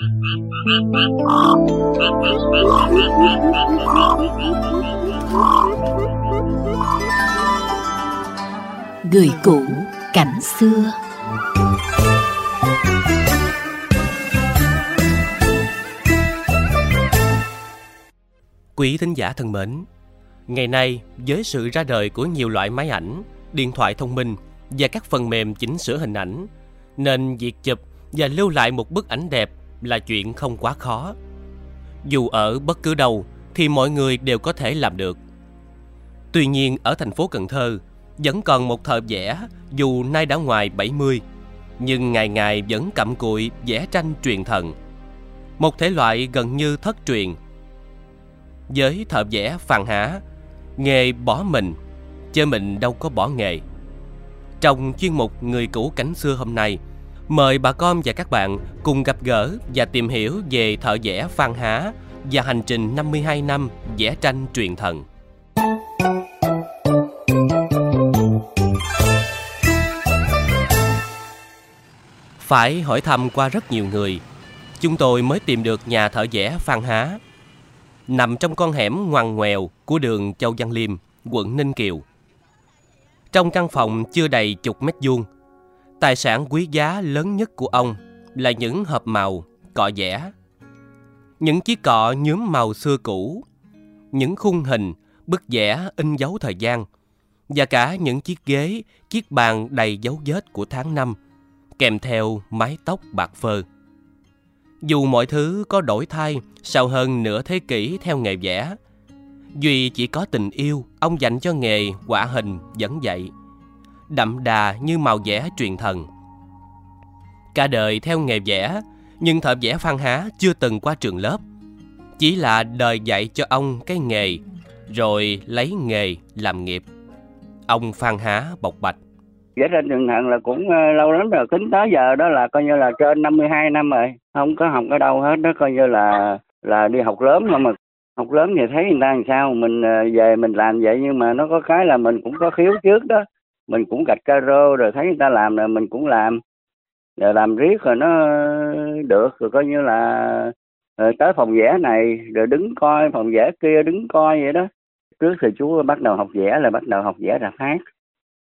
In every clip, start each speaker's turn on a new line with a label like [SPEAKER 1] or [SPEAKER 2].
[SPEAKER 1] Người cũ cảnh xưa.
[SPEAKER 2] Quý thính giả thân mến, ngày nay với sự ra đời của nhiều loại máy ảnh, điện thoại thông minh và các phần mềm chỉnh sửa hình ảnh, nên việc chụp và lưu lại một bức ảnh đẹp là chuyện không quá khó. Dù ở bất cứ đâu thì mọi người đều có thể làm được. Tuy nhiên ở thành phố Cần Thơ vẫn còn một thợ vẽ dù nay đã ngoài 70 nhưng ngày ngày vẫn cặm cụi vẽ tranh truyền thần. Một thể loại gần như thất truyền. Với thợ vẽ Phan Há, nghề bỏ mình, chứ mình đâu có bỏ nghề. Trong chuyên mục Người cũ cánh xưa hôm nay, mời bà con và các bạn cùng gặp gỡ và tìm hiểu về thợ vẽ Phan Há và hành trình 52 năm vẽ tranh truyền thần. Phải hỏi thăm qua rất nhiều người, chúng tôi mới tìm được nhà thợ vẽ Phan Há. Nằm trong con hẻm ngoằn ngoèo của đường Châu Văn Liêm, quận Ninh Kiều. Trong căn phòng chưa đầy chục mét vuông, tài sản quý giá lớn nhất của ông là những hộp màu, cọ vẽ. Những chiếc cọ nhuốm màu xưa cũ, những khung hình, bức vẽ in dấu thời gian và cả những chiếc ghế, chiếc bàn đầy dấu vết của tháng năm kèm theo mái tóc bạc phơ. Dù mọi thứ có đổi thay sau hơn nửa thế kỷ theo nghề vẽ, Duy chỉ có tình yêu ông dành cho nghề quả hình vẫn vậy đậm đà như màu vẽ truyền thần. Cả đời theo nghề vẽ, nhưng thợ vẽ Phan Há chưa từng qua trường lớp. Chỉ là đời dạy cho ông cái nghề, rồi lấy nghề làm nghiệp. Ông Phan Há bộc bạch
[SPEAKER 3] vẽ trên trường thần là cũng ờ, lâu lắm rồi tính tới giờ đó là coi như là trên 52 năm rồi không có học ở đâu hết đó coi như là là đi học lớn mà mà học lớn thì thấy người ta làm sao mình ờ, về mình làm vậy nhưng mà nó có cái là mình cũng có khiếu trước đó mình cũng gạch caro rồi thấy người ta làm rồi mình cũng làm. Rồi làm riết rồi nó được rồi coi như là rồi tới phòng vẽ này rồi đứng coi phòng vẽ kia đứng coi vậy đó. Trước thì chú bắt đầu học vẽ là bắt đầu học vẽ rạp hát.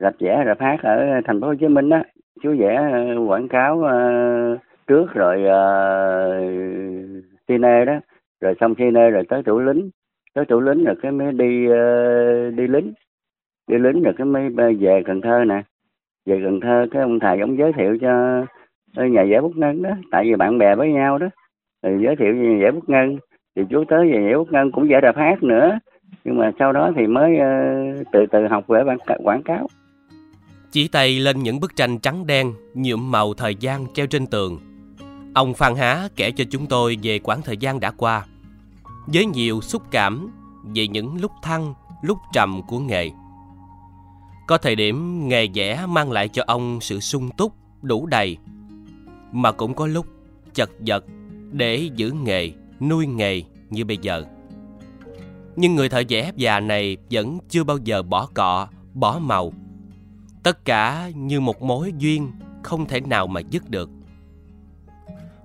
[SPEAKER 3] Rạp vẽ rạp hát ở thành phố Hồ Chí Minh á chú vẽ ờ, quảng cáo uh, trước rồi uh, cine đó. Rồi xong cine rồi tới tủ lính tới tủ lính rồi cái mới đi uh, đi lính đi lính rồi cái mới về Cần Thơ nè. Về Cần Thơ cái ông thầy ông giới thiệu cho ờ, nhà vẽ bút ngân đó. Tại vì bạn bè với nhau đó. Thì giới thiệu nhà vẽ bút ngân. Thì chú tới về vẽ bút ngân cũng vẽ rạp hát nữa. Nhưng mà sau đó thì mới uh, từ từ học vẽ quảng cáo.
[SPEAKER 2] Chỉ tay lên những bức tranh trắng đen nhuộm màu thời gian treo trên tường. Ông Phan Há kể cho chúng tôi về quãng thời gian đã qua, với nhiều xúc cảm về những lúc thăng, lúc trầm của nghề. Có thời điểm nghề vẽ mang lại cho ông sự sung túc, đủ đầy, mà cũng có lúc chật vật để giữ nghề, nuôi nghề như bây giờ. Nhưng người thợ vẽ già này vẫn chưa bao giờ bỏ cọ, bỏ màu, Tất cả như một mối duyên không thể nào mà dứt được.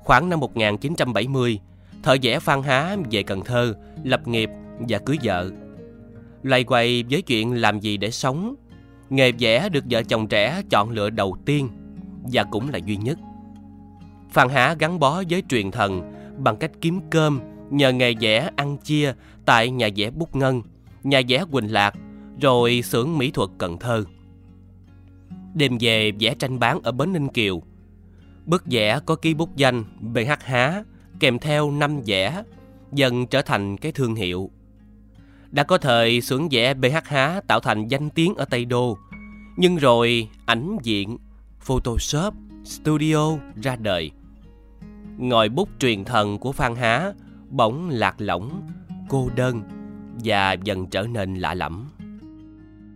[SPEAKER 2] Khoảng năm 1970, thợ vẽ Phan Há về Cần Thơ, lập nghiệp và cưới vợ. Lầy quầy với chuyện làm gì để sống, nghề vẽ được vợ chồng trẻ chọn lựa đầu tiên và cũng là duy nhất. Phan Há gắn bó với truyền thần bằng cách kiếm cơm nhờ nghề vẽ ăn chia tại nhà vẽ Bút Ngân, nhà vẽ Quỳnh Lạc, rồi xưởng mỹ thuật Cần Thơ đêm về vẽ tranh bán ở bến Ninh Kiều. Bức vẽ có ký bút danh BH Há kèm theo năm vẽ dần trở thành cái thương hiệu. Đã có thời xưởng vẽ BH Há tạo thành danh tiếng ở Tây Đô, nhưng rồi ảnh diện, Photoshop, Studio ra đời. Ngòi bút truyền thần của Phan Há bỗng lạc lõng, cô đơn và dần trở nên lạ lẫm.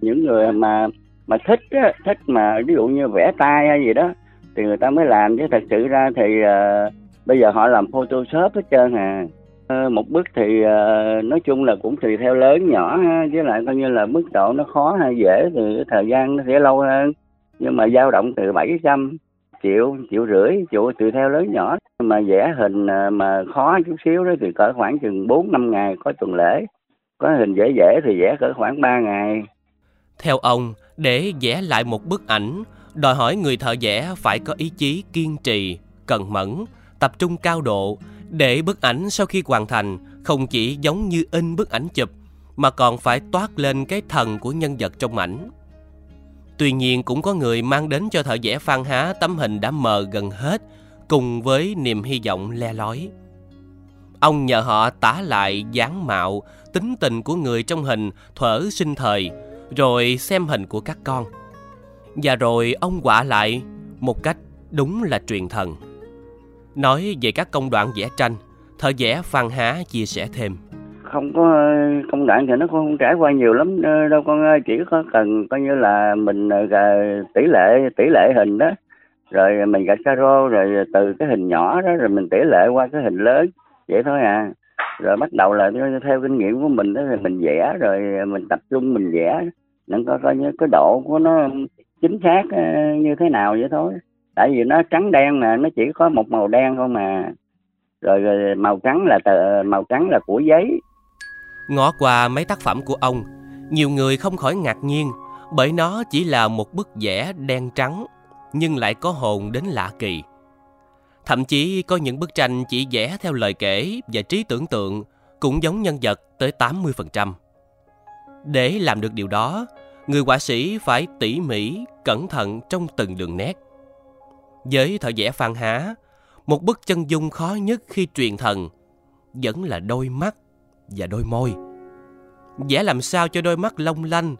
[SPEAKER 3] Những người mà mà thích á, thích mà ví dụ như vẽ tay hay gì đó thì người ta mới làm chứ thật sự ra thì uh, bây giờ họ làm photoshop hết trơn à Ờ, một bức thì ờ, nói chung là cũng tùy theo lớn nhỏ ha, với lại coi như là mức độ nó khó hay dễ thì thời gian nó sẽ lâu hơn. Nhưng mà dao động từ 700 triệu triệu rưỡi triệu tùy theo lớn nhỏ. Mà vẽ hình ờ, mà khó chút xíu đó thì cỡ khoảng chừng bốn năm ngày có tuần lễ. Có hình dễ dễ thì vẽ cỡ khoảng 3 ngày.
[SPEAKER 2] Theo ông để vẽ lại một bức ảnh đòi hỏi người thợ vẽ phải có ý chí kiên trì cần mẫn tập trung cao độ để bức ảnh sau khi hoàn thành không chỉ giống như in bức ảnh chụp mà còn phải toát lên cái thần của nhân vật trong ảnh Tuy nhiên cũng có người mang đến cho thợ vẽ Phan Há tấm hình đã mờ gần hết cùng với niềm hy vọng le lói. Ông nhờ họ tả lại dáng mạo, tính tình của người trong hình thuở sinh thời, rồi xem hình của các con. Và rồi ông quả lại một cách đúng là truyền thần. Nói về các công đoạn vẽ tranh, thợ vẽ Phan Há chia sẻ thêm.
[SPEAKER 3] Không có công đoạn thì nó cũng không trải qua nhiều lắm đâu con ơi chỉ có cần coi như là mình ờ, tỷ lệ tỷ lệ hình đó. Rồi mình gạch caro rồi từ cái hình nhỏ đó rồi mình tỷ lệ qua cái hình lớn vậy thôi à. Rồi bắt đầu là theo kinh nghiệm của mình đó thì mình vẽ rồi mình tập trung mình vẽ. Nó có coi như cái độ của nó chính xác ờ, như thế nào vậy thôi tại vì nó trắng đen mà nó chỉ có một màu đen thôi mà rồi, rồi màu trắng là tờ màu trắng là của giấy
[SPEAKER 2] Ngó qua mấy tác phẩm của ông, nhiều người không khỏi ngạc nhiên bởi nó chỉ là một bức vẽ đen trắng nhưng lại có hồn đến lạ kỳ. Thậm chí có những bức tranh chỉ vẽ theo lời kể và trí tưởng tượng cũng giống nhân vật tới 80%. Để làm được điều đó, người họa sĩ phải tỉ mỉ, cẩn thận trong từng đường nét. Với thợ vẽ Phan Há, một bức chân dung khó nhất khi truyền thần vẫn là đôi mắt và đôi môi. Vẽ làm sao cho đôi mắt long lanh,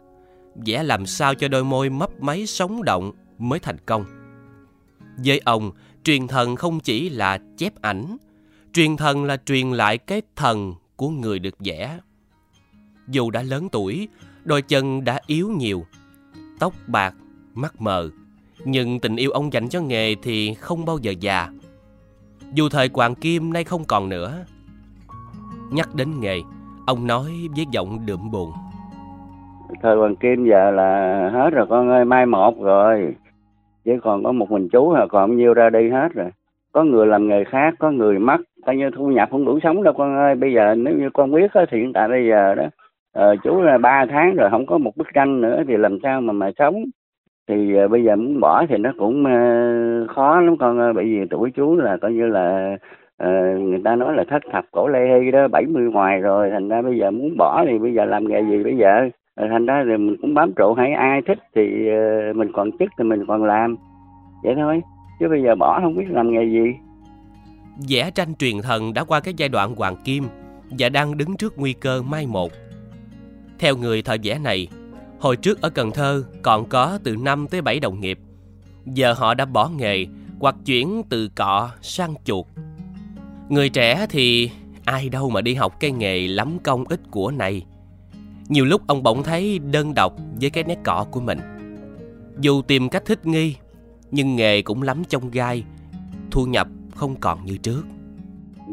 [SPEAKER 2] vẽ làm sao cho đôi môi mấp máy sống động mới thành công. Với ông, truyền thần không chỉ là chép ảnh, truyền thần là truyền lại cái thần của người được vẽ. Dù đã lớn tuổi, đôi chân đã yếu nhiều, tóc bạc, mắt mờ, nhưng tình yêu ông dành cho nghề thì không bao giờ già. Dù thời Hoàng Kim nay không còn nữa, Nhắc đến nghề, ông nói với giọng đượm buồn.
[SPEAKER 3] Thời Hoàng Kim giờ là hết rồi con ơi, mai một rồi. Chỉ còn có một mình chú là còn nhiêu ra đi hết rồi. Có người làm nghề khác, có người mất, coi như thu nhập không đủ sống đâu con ơi. Bây giờ nếu như con biết thì hiện tại bây giờ đó, ờ, chú là ba tháng rồi không có một bức tranh nữa thì làm sao mà mà sống thì uh, bây giờ muốn bỏ thì nó cũng uh, khó lắm con ơi bởi vì tuổi chú là coi như là à, người ta nói là thất thập cổ lê hay đó 70 ngoài rồi thành ra bây giờ muốn bỏ thì bây giờ làm nghề gì bây giờ? Thành ra thì mình cũng bám trụ hay ai thích thì uh, mình còn chức thì mình còn làm. Vậy thôi chứ bây giờ bỏ không biết làm nghề gì.
[SPEAKER 2] Vẽ tranh truyền thần đã qua cái giai đoạn hoàng kim và đang đứng trước nguy cơ mai một. Theo người thợ vẽ này hồi trước ở cần thơ còn có từ 5 tới 7 đồng nghiệp giờ họ đã bỏ nghề hoặc chuyển từ cọ sang chuột Người trẻ thì ai đâu mà đi học cái nghề lắm công ích của này. Nhiều lúc ông bỗng thấy đơn độc với cái nét cọ của mình. Dù tìm cách thích nghi, nhưng nghề cũng lắm trong gai, thu nhập không còn như trước.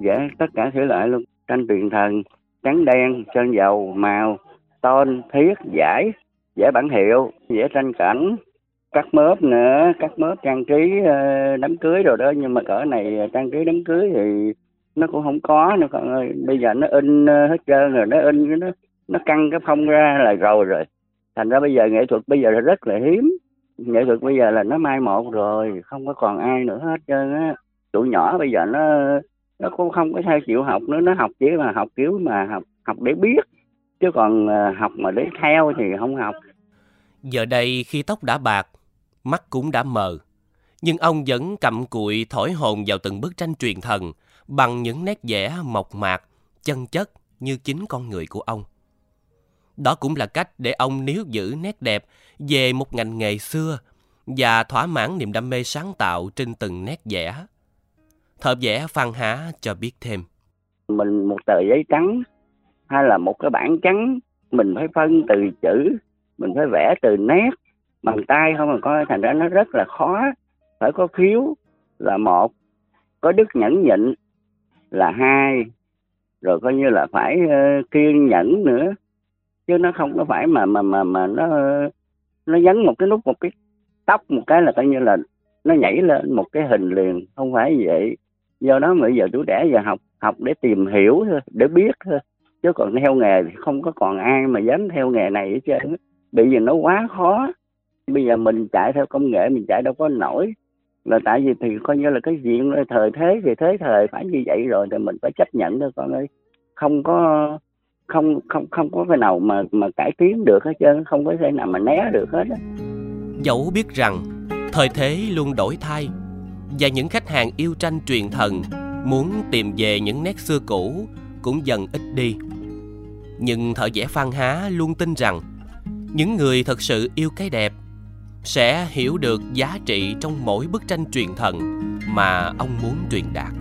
[SPEAKER 3] Dạ, tất cả thể loại luôn. Tranh truyền thần, trắng đen, sơn dầu, màu, tôn, thiết, giải, vẽ bản hiệu, vẽ tranh cảnh, cắt mớp nữa, cắt mớp trang trí ờ, đám cưới rồi đó. Nhưng mà cỡ này ờ, trang trí đám cưới thì nó cũng không có nữa con ơi. Bây giờ nó in ờ, hết trơn rồi nó in nó nó căng cái phong ra là rồi rồi. Thành ra bây giờ nghệ thuật bây giờ là rất là hiếm. Nghệ thuật bây giờ là nó mai một rồi không có còn ai nữa hết trơn á. Tụi nhỏ bây giờ nó nó cũng không có theo chịu học nữa nó học chỉ là học kiểu mà học học để biết. Chứ còn học mà để theo thì không học
[SPEAKER 2] giờ đây khi tóc đã bạc mắt cũng đã mờ nhưng ông vẫn cặm cụi thổi hồn vào từng bức tranh truyền thần bằng những nét vẽ mộc mạc, chân chất như chính con người của ông. Đó cũng là cách để ông níu giữ nét đẹp về một ngành nghề xưa và thỏa mãn niềm đam mê sáng tạo trên từng nét vẽ. Thợ vẽ Phan Há cho biết thêm.
[SPEAKER 3] Mình một tờ giấy trắng hay là một cái bảng trắng, mình phải phân từ chữ, mình phải vẽ từ nét bằng tay không? Mà coi thành ra nó rất là khó. Phải có khiếu là một, có đức nhẫn nhịn là hai rồi coi như là phải uh, kiên nhẫn nữa. Chứ nó không có phải mà mà mà mà nó nó nhấn một cái nút một cái tóc một cái là coi như là nó nhảy lên một cái hình liền. Không phải vậy. Do đó bây giờ tuổi trẻ giờ học học để tìm hiểu thôi để biết thôi. Chứ còn theo nghề thì không có còn ai mà dám theo nghề này hết trơn bây vì nó quá khó. Bây giờ mình chạy theo công nghệ, mình chạy đâu có nổi. Là tại vì thì coi như là cái diện thời thế thì thế thời, phải như vậy rồi thì mình phải chấp nhận thôi con ơi. Không có, không không không có cái nào mà mà cải tiến được hết trơn, không có thể nào mà né được hết á.
[SPEAKER 2] Dẫu biết rằng thời thế luôn đổi thay và những khách hàng yêu tranh truyền thần muốn tìm về những nét xưa cũ cũng dần ít đi. Nhưng thợ vẽ phan há luôn tin rằng những người thật sự yêu cái đẹp sẽ hiểu được giá trị trong mỗi bức tranh truyền thần mà ông muốn truyền đạt.